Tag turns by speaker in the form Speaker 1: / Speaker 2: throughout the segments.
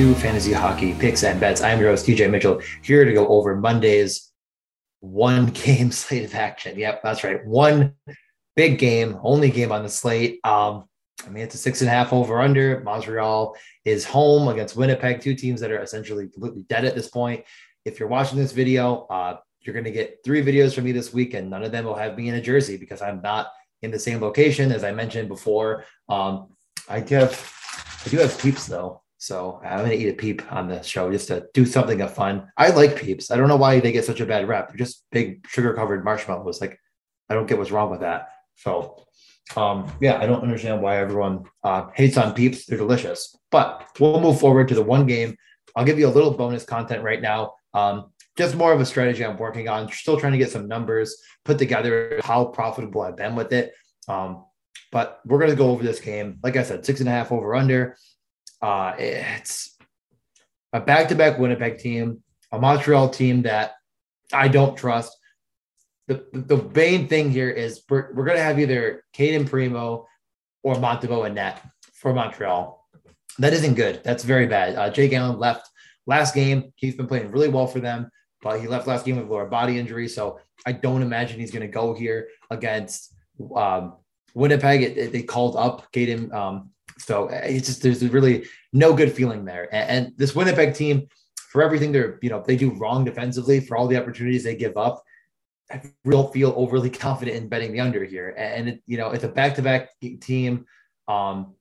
Speaker 1: to Fantasy Hockey Picks and Bets. I'm your host, TJ Mitchell, here to go over Monday's one game slate of action. Yep, that's right. One big game, only game on the slate. Um, I mean, it's a six and a half over under. Montreal is home against Winnipeg, two teams that are essentially completely dead at this point. If you're watching this video, uh, you're going to get three videos from me this week, and none of them will have me in a jersey because I'm not in the same location as I mentioned before. Um, I do have I do have peeps though. So I'm going to eat a peep on the show just to do something of fun. I like peeps. I don't know why they get such a bad rep. They're just big sugar covered marshmallows. Like, I don't get what's wrong with that. So, um, yeah, I don't understand why everyone uh, hates on peeps. They're delicious. But we'll move forward to the one game. I'll give you a little bonus content right now. Um, just more of a strategy I'm working on. Still trying to get some numbers put together, how profitable I've been with it. Um, but we're going to go over this game. Like I said, six and a half over under. Uh, it's a back-to-back Winnipeg team, a Montreal team that I don't trust. The, the, the main thing here is we're, we're going to have either Cayden Primeau or Montembeault and net for Montreal. That isn't good. That's very bad. Uh, Jake Allen left last game. He's been playing really well for them, but he left last game with lower body injury. So I don't imagine he's going to go here against um, Winnipeg. It, it, they called up Cayden um, so uh, it's just there's really no good feeling there. And, and, this Winnipeg team, for everything they're you know they do wrong defensively, for all the opportunities they give up, I don't feel overly confident in betting the under here. And it, you know it's a back to back team. Um,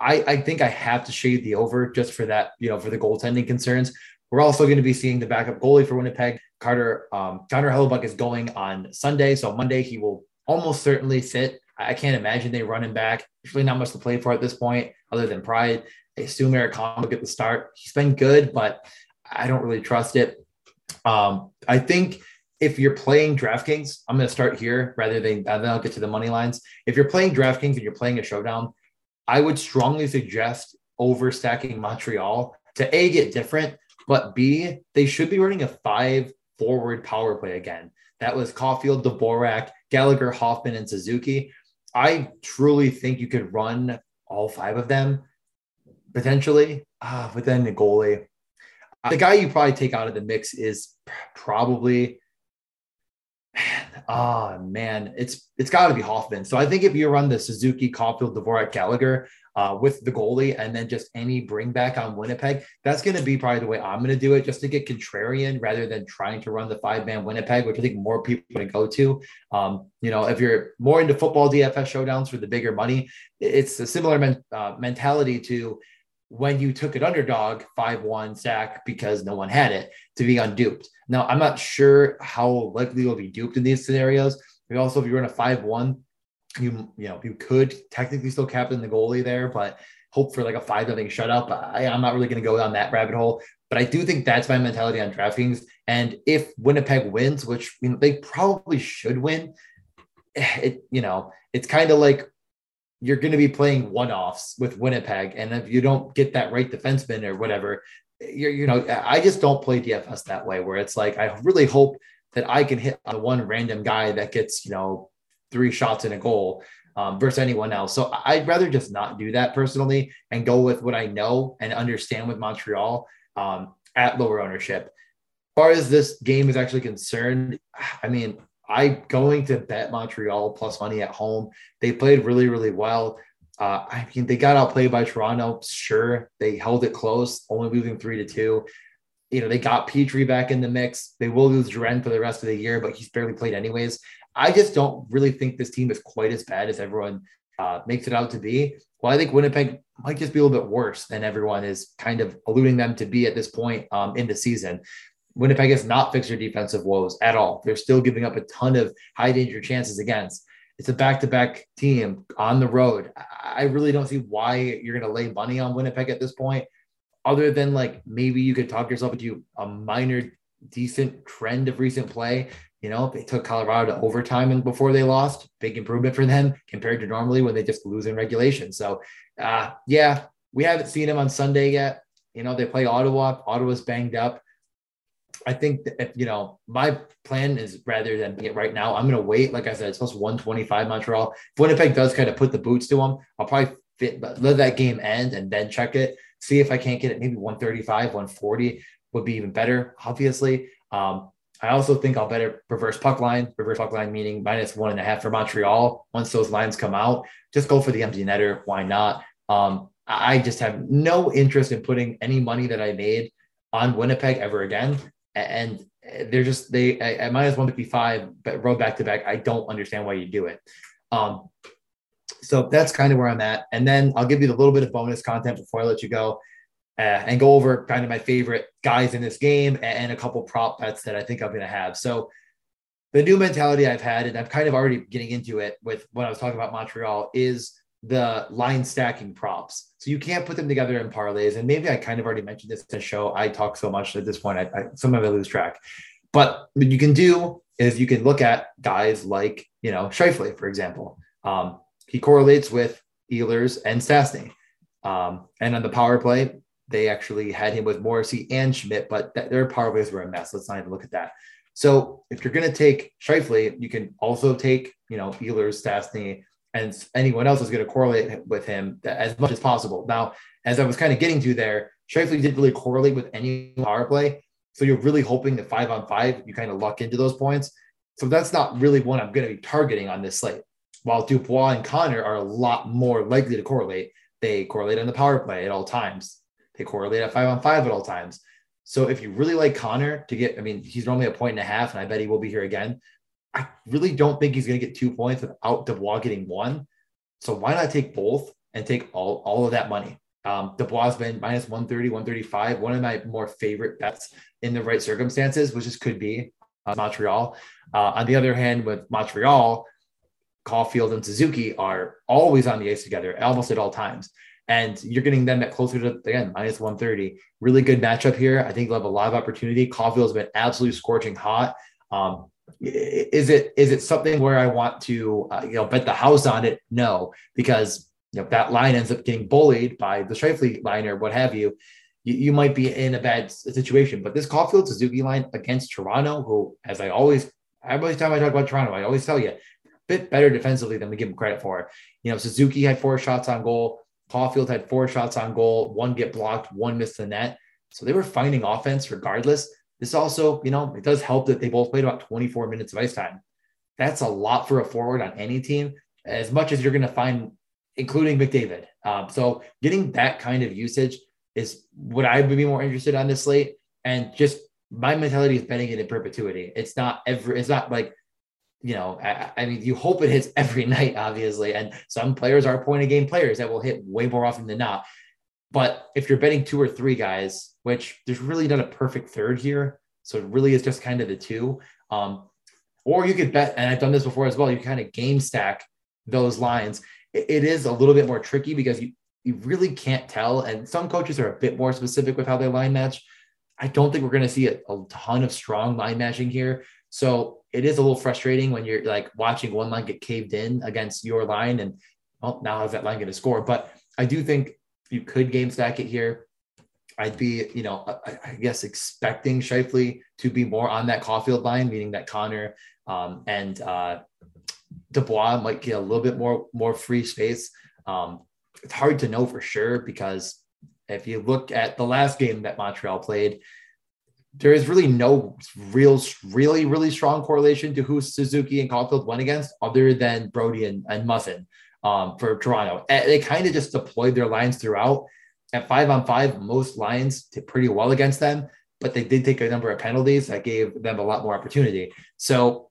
Speaker 1: I I think I have to shade the over just for that you know for the goaltending concerns. We're also going to be seeing the backup goalie for Winnipeg. Carter um, Connor Hellebuyck is going on Sunday, so Monday he will almost certainly sit. I can't imagine they run him back. There's really not much to play for at this point, other than pride. I assume Eric Haula will get the start. He's been good, but I don't really trust it. Um, I think if you're playing DraftKings, I'm going to start here rather than and then I'll get to the money lines. If you're playing DraftKings and you're playing a showdown, I would strongly suggest overstacking Montreal to a get different, but b they should be running a five forward power play again. That was Caufield, Dvorak, Gallagher, Hoffman, and Suzuki. I truly think you could run all five of them potentially, uh, but then the goalie. The guy you probably take out of the mix is probably oh man, it's it's got to be Hoffman. So I think if you run the Suzuki, Caufield, Dvorak, Gallagher uh, with the goalie, and then just any bring back on Winnipeg, that's going to be probably the way I'm going to do it, just to get contrarian rather than trying to run the five man Winnipeg, which I think more people are going to go to. Um, you know, if you're more into football DFS showdowns for the bigger money, it's a similar men- uh, mentality to when you took an underdog 5-1 sack because no one had it to be unduped. Now, I'm not sure how likely you'll be duped in these scenarios. We also, if you run a 5-1, you you know, you could technically still captain the goalie there, but hope for like a 5 nothing shutout. But I, I'm not really going to go down that rabbit hole. But I do think that's my mentality on DraftKings. And if Winnipeg wins, which you know they probably should win, eh, it you know, it's kind of like you're going to be playing one offs with Winnipeg. And if you don't get that right defenseman or whatever, you're, you know, I just don't play DFS that way where it's like, I really hope that I can hit on one random guy that gets, you know, three shots in a goal um, versus anyone else. So I'd rather just not do that personally and go with what I know and understand with Montreal um, at lower ownership. As far as this game is actually concerned, I mean, I'm going to bet Montreal plus money at home. They played really, really well. Uh, I mean, they got outplayed by Toronto. Sure, they held it close, only losing three to two. You know, they got Petry back in the mix. They will lose Drouin for the rest of the year, but he's barely played anyways. I just don't really think this team is quite as bad as everyone uh, makes it out to be. Well, I think Winnipeg might just be a little bit worse than everyone is kind of alluding them to be at this point um, in the season. Winnipeg has not fixed their defensive woes at all. They're still giving up a ton of high danger chances against. It's a back to back team on the road. I really don't see why you're going to lay money on Winnipeg at this point, other than like maybe you could talk yourself into a minor decent trend of recent play. You know, they took Colorado to overtime and before they lost, big improvement for them compared to normally when they just lose in regulation. So, uh, yeah, we haven't seen them on Sunday yet. You know, they play Ottawa. Ottawa's banged up I think that you know, my plan is rather than it right now, I'm going to wait. Like I said, it's plus 125 Montreal. If Winnipeg does kind of put the boots to them, I'll probably fit, but let that game end and then check it. See if I can't get it. Maybe 135, 140 would be even better, obviously. Um, I also think I'll better reverse puck line, reverse puck line meaning minus one and a half for Montreal. Once those lines come out, just go for the empty netter. Why not? Um, I just have no interest in putting any money that I made on Winnipeg ever again. And they're just they at minus 155, but road back to back. I don't understand why you do it. Um, so that's kind of where I'm at. And then I'll give you a little bit of bonus content before I let you go. Uh, and go over kind of my favorite guys in this game and, a couple prop bets that I think I'm going to have. So the new mentality I've had, and I'm kind of already getting into it with when I was talking about Montreal, is the line stacking props. So you can't put them together in parlays. And maybe I kind of already mentioned this in the show. I talk so much at this point, I, I sometimes I lose track. But what you can do is you can look at guys like, you know, Scheifele, for example. Um, he correlates with Ehlers and Stastny. Um, and on the power play, they actually had him with Morrissey and Schmidt, but their power plays were a mess. Let's not even look at that. So if you're going to take Scheifele, you can also take, you know, Ehlers, Stastny, and anyone else is going to correlate with him as much as possible. Now, as I was kind of getting to there, Scheifele didn't really correlate with any power play. So you're really hoping that five on five, you kind of luck into those points. So that's not really one I'm going to be targeting on this slate. While Dubois and Connor are a lot more likely to correlate, they correlate on the power play at all times. They correlate at five on five at all times. So if you really like Connor to get, I mean, he's normally a point and a half, and I bet he will be here again. I really don't think he's going to get two points without Dubois getting one. So why not take both and take all, all of that money? Um, Dubois has been minus 130, 135, one of my more favorite bets in the right circumstances, which just could be uh, Montreal. Uh, on the other hand, with Montreal, Caufield and Suzuki are always on the ice together, almost at all times and you're getting them at closer to again minus 130. Really good matchup here. I think they'll have a lot of opportunity. Caufield's been absolutely scorching hot. Um, is it is it something where I want to uh, you know bet the house on it? No, because you know that line ends up getting bullied by the Scheifele line or what have you. you. You might be in a bad situation. But this Caufield Suzuki line against Toronto, who, as I always every time I talk about Toronto, I always tell you, a bit better defensively than we give them credit for. You know, Suzuki had four shots on goal. Caufield had four shots on goal, one get blocked, one missed the net. So they were finding offense regardless. This also, you know, it does help that they both played about 24 minutes of ice time. That's a lot for a forward on any team, as much as you're going to find, including McDavid. Um, so getting that kind of usage is what I would be more interested on this slate. And just my mentality is betting it in perpetuity. It's not every, it's not like you know, I, I, mean, you hope it hits every night, obviously. And some players are point of game players that will hit way more often than not. But if you're betting two or three guys, which there's really not a perfect third here, so it really is just kind of the two. Um, or you could bet, and I've done this before as well. You kind of game stack those lines. it, it is a little bit more tricky because you you really can't tell. And some coaches are a bit more specific with how they line match. I don't think we're going to see a, a ton of strong line matching here. So it is a little frustrating when you're like watching one line get caved in against your line and well, now how's that line going to score? But I do think you could game stack it here. I'd be, you know, I, I guess expecting Scheifele to be more on that Caufield line, meaning that Connor um, and uh, Dubois might get a little bit more more free space. Um, it's hard to know for sure because if you look at the last game that Montreal played, there is really no real, really, really strong correlation to who Suzuki and Caufield went against, other than Brodie and, and Muzzin um, for Toronto. And they kind of just deployed their lines throughout. At five on five, most lines did pretty well against them, but they did take a number of penalties that gave them a lot more opportunity. So,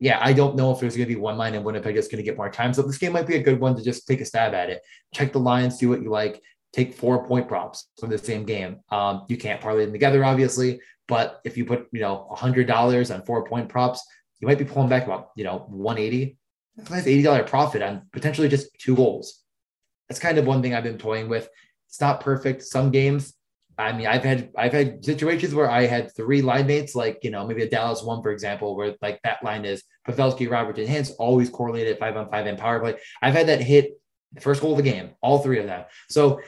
Speaker 1: yeah, I don't know if there's going to be one line in Winnipeg that's going to get more time. So this game might be a good one to just take a stab at it. Check the lines, see what you like take four point props from the same game. Um, you can't parlay them together, obviously, but if you put, you know, a $100 on four point props, you might be pulling back about, you know, 180. That's nice $80 profit on potentially just two goals. That's kind of one thing I've been toying with. It's not perfect. Some games, I mean, I've had I've had situations where I had three line mates, like you know, maybe a Dallas one, for example, where like that line is Pavelski, Robertson, Hintz always correlated five on five and power play. I've had that hit the first goal of the game, all three of them. So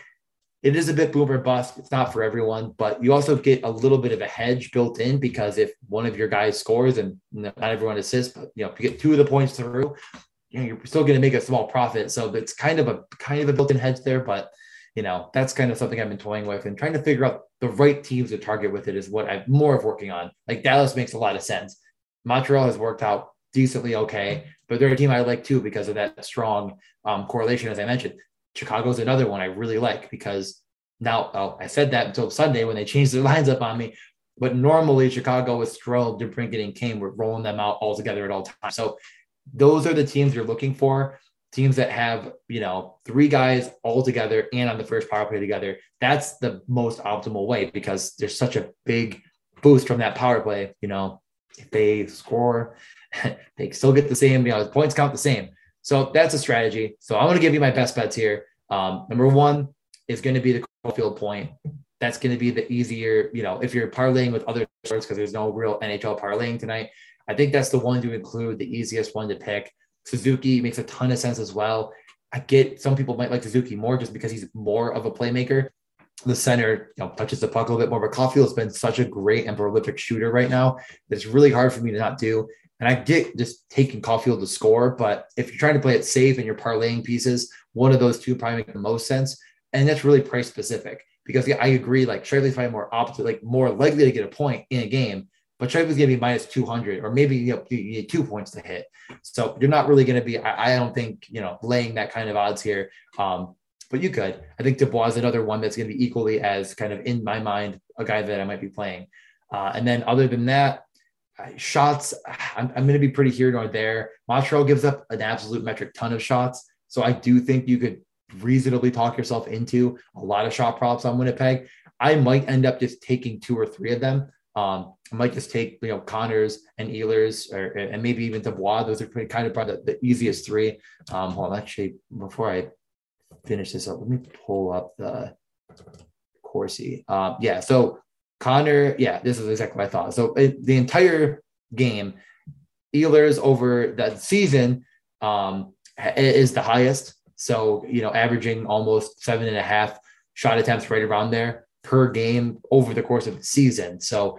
Speaker 1: it is a bit boomer bust. It's not for everyone, but you also get a little bit of a hedge built in because if one of your guys scores and not everyone assists, but you know, if you get two of the points through, you know, you're still going to make a small profit. So it's kind of a kind of a built-in hedge there, but you know, that's kind of something I've been toying with and trying to figure out the right teams to target with it is what I'm more of working on. Like Dallas makes a lot of sense. Montreal has worked out decently okay, but they're a team I like too because of that strong um, correlation, as I mentioned. Chicago's another one I really like because now oh, I said that until Sunday when they changed their lines up on me. But normally Chicago was thrilled DeBrincat and Kane were rolling them out all together at all times. So those are the teams you're looking for. Teams that have, you know, three guys all together and on the first power play together. That's the most optimal way because there's such a big boost from that power play. You know, if they score, they still get the same, you know, points count the same. So that's a strategy. So I'm going to give you my best bets here. Um, number one is going to be the Caufield point. That's going to be the easier, you know, if you're parlaying with other sports because there's no real NHL parlaying tonight. I think that's the one to include, the easiest one to pick. Suzuki makes a ton of sense as well. I get some people might like Suzuki more just because he's more of a playmaker. The center, you know, touches the puck a little bit more, but Caufield has been such a great and prolific shooter right now that it's really hard for me to not do. And I get just taking Caufield to score, but if you're trying to play it safe and you're parlaying pieces, one of those two probably make the most sense. And that's really price specific because yeah, I agree. Like Scheifele's probably more opposite, like more likely to get a point in a game, but Scheifele's going to be minus 200 or maybe you, know, you need two points to hit. So you're not really going to be, I, I, don't think, you know, laying that kind of odds here. Um, but you could. I think Dubois is another one that's going to be equally as kind of in my mind, a guy that I might be playing. Uh, and then other than that, shots, I'm, I'm going to be pretty here nor there. Montreal gives up an absolute metric ton of shots. So I do think you could reasonably talk yourself into a lot of shot props on Winnipeg. I might end up just taking two or three of them. Um, I might just take, you know, Connors and Ehlers or, and maybe even Dubois. Those are pretty kind of probably the, the easiest three. Um, on, actually, before I finish this up, let me pull up the Corsi. Um, yeah, so Connor, yeah, this is exactly what I thought. So it, the entire game, Ehlers over that season um, is the highest. So, you know, averaging almost seven and a half shot attempts right around there per game over the course of the season. So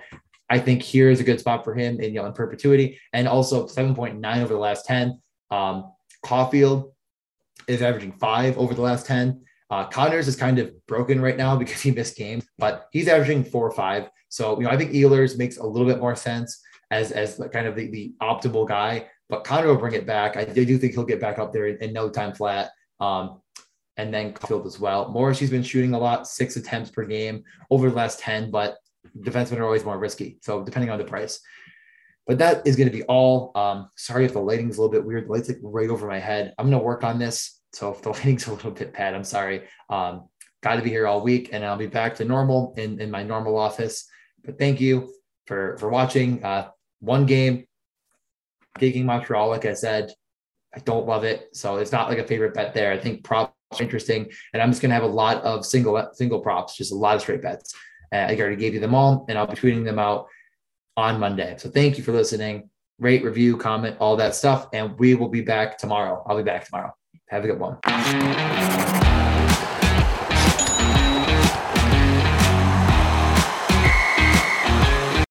Speaker 1: I think here is a good spot for him in, you know, in perpetuity and also 7.9 over the last 10. Um, Caufield is averaging five over the last 10. Uh, Connors is kind of broken right now because he missed games, but he's averaging four or five. So, you know, I think Ehlers makes a little bit more sense as, as kind of the, the optimal guy, but Connor will bring it back. I do think he'll get back up there in, in no time flat. Um, and then Caufield as well. Morris, he's been shooting a lot, six attempts per game over the last 10, but defensemen are always more risky. So depending on the price. But that is going to be all. Um, sorry if the lighting's a little bit weird. The light's like right over my head. I'm going to work on this. So if the lighting's a little bit bad, I'm sorry. Um, got to be here all week, and I'll be back to normal in, in my normal office. But thank you for for watching. Uh, one game, taking Montreal. Like I said, I don't love it, so it's not like a favorite bet there. I think props are interesting, and I'm just gonna have a lot of single single props, just a lot of straight bets. Uh, I already gave you them all, and I'll be tweeting them out on Monday. So thank you for listening. Rate, review, comment, all that stuff, and we will be back tomorrow. I'll be back tomorrow. Have a good one.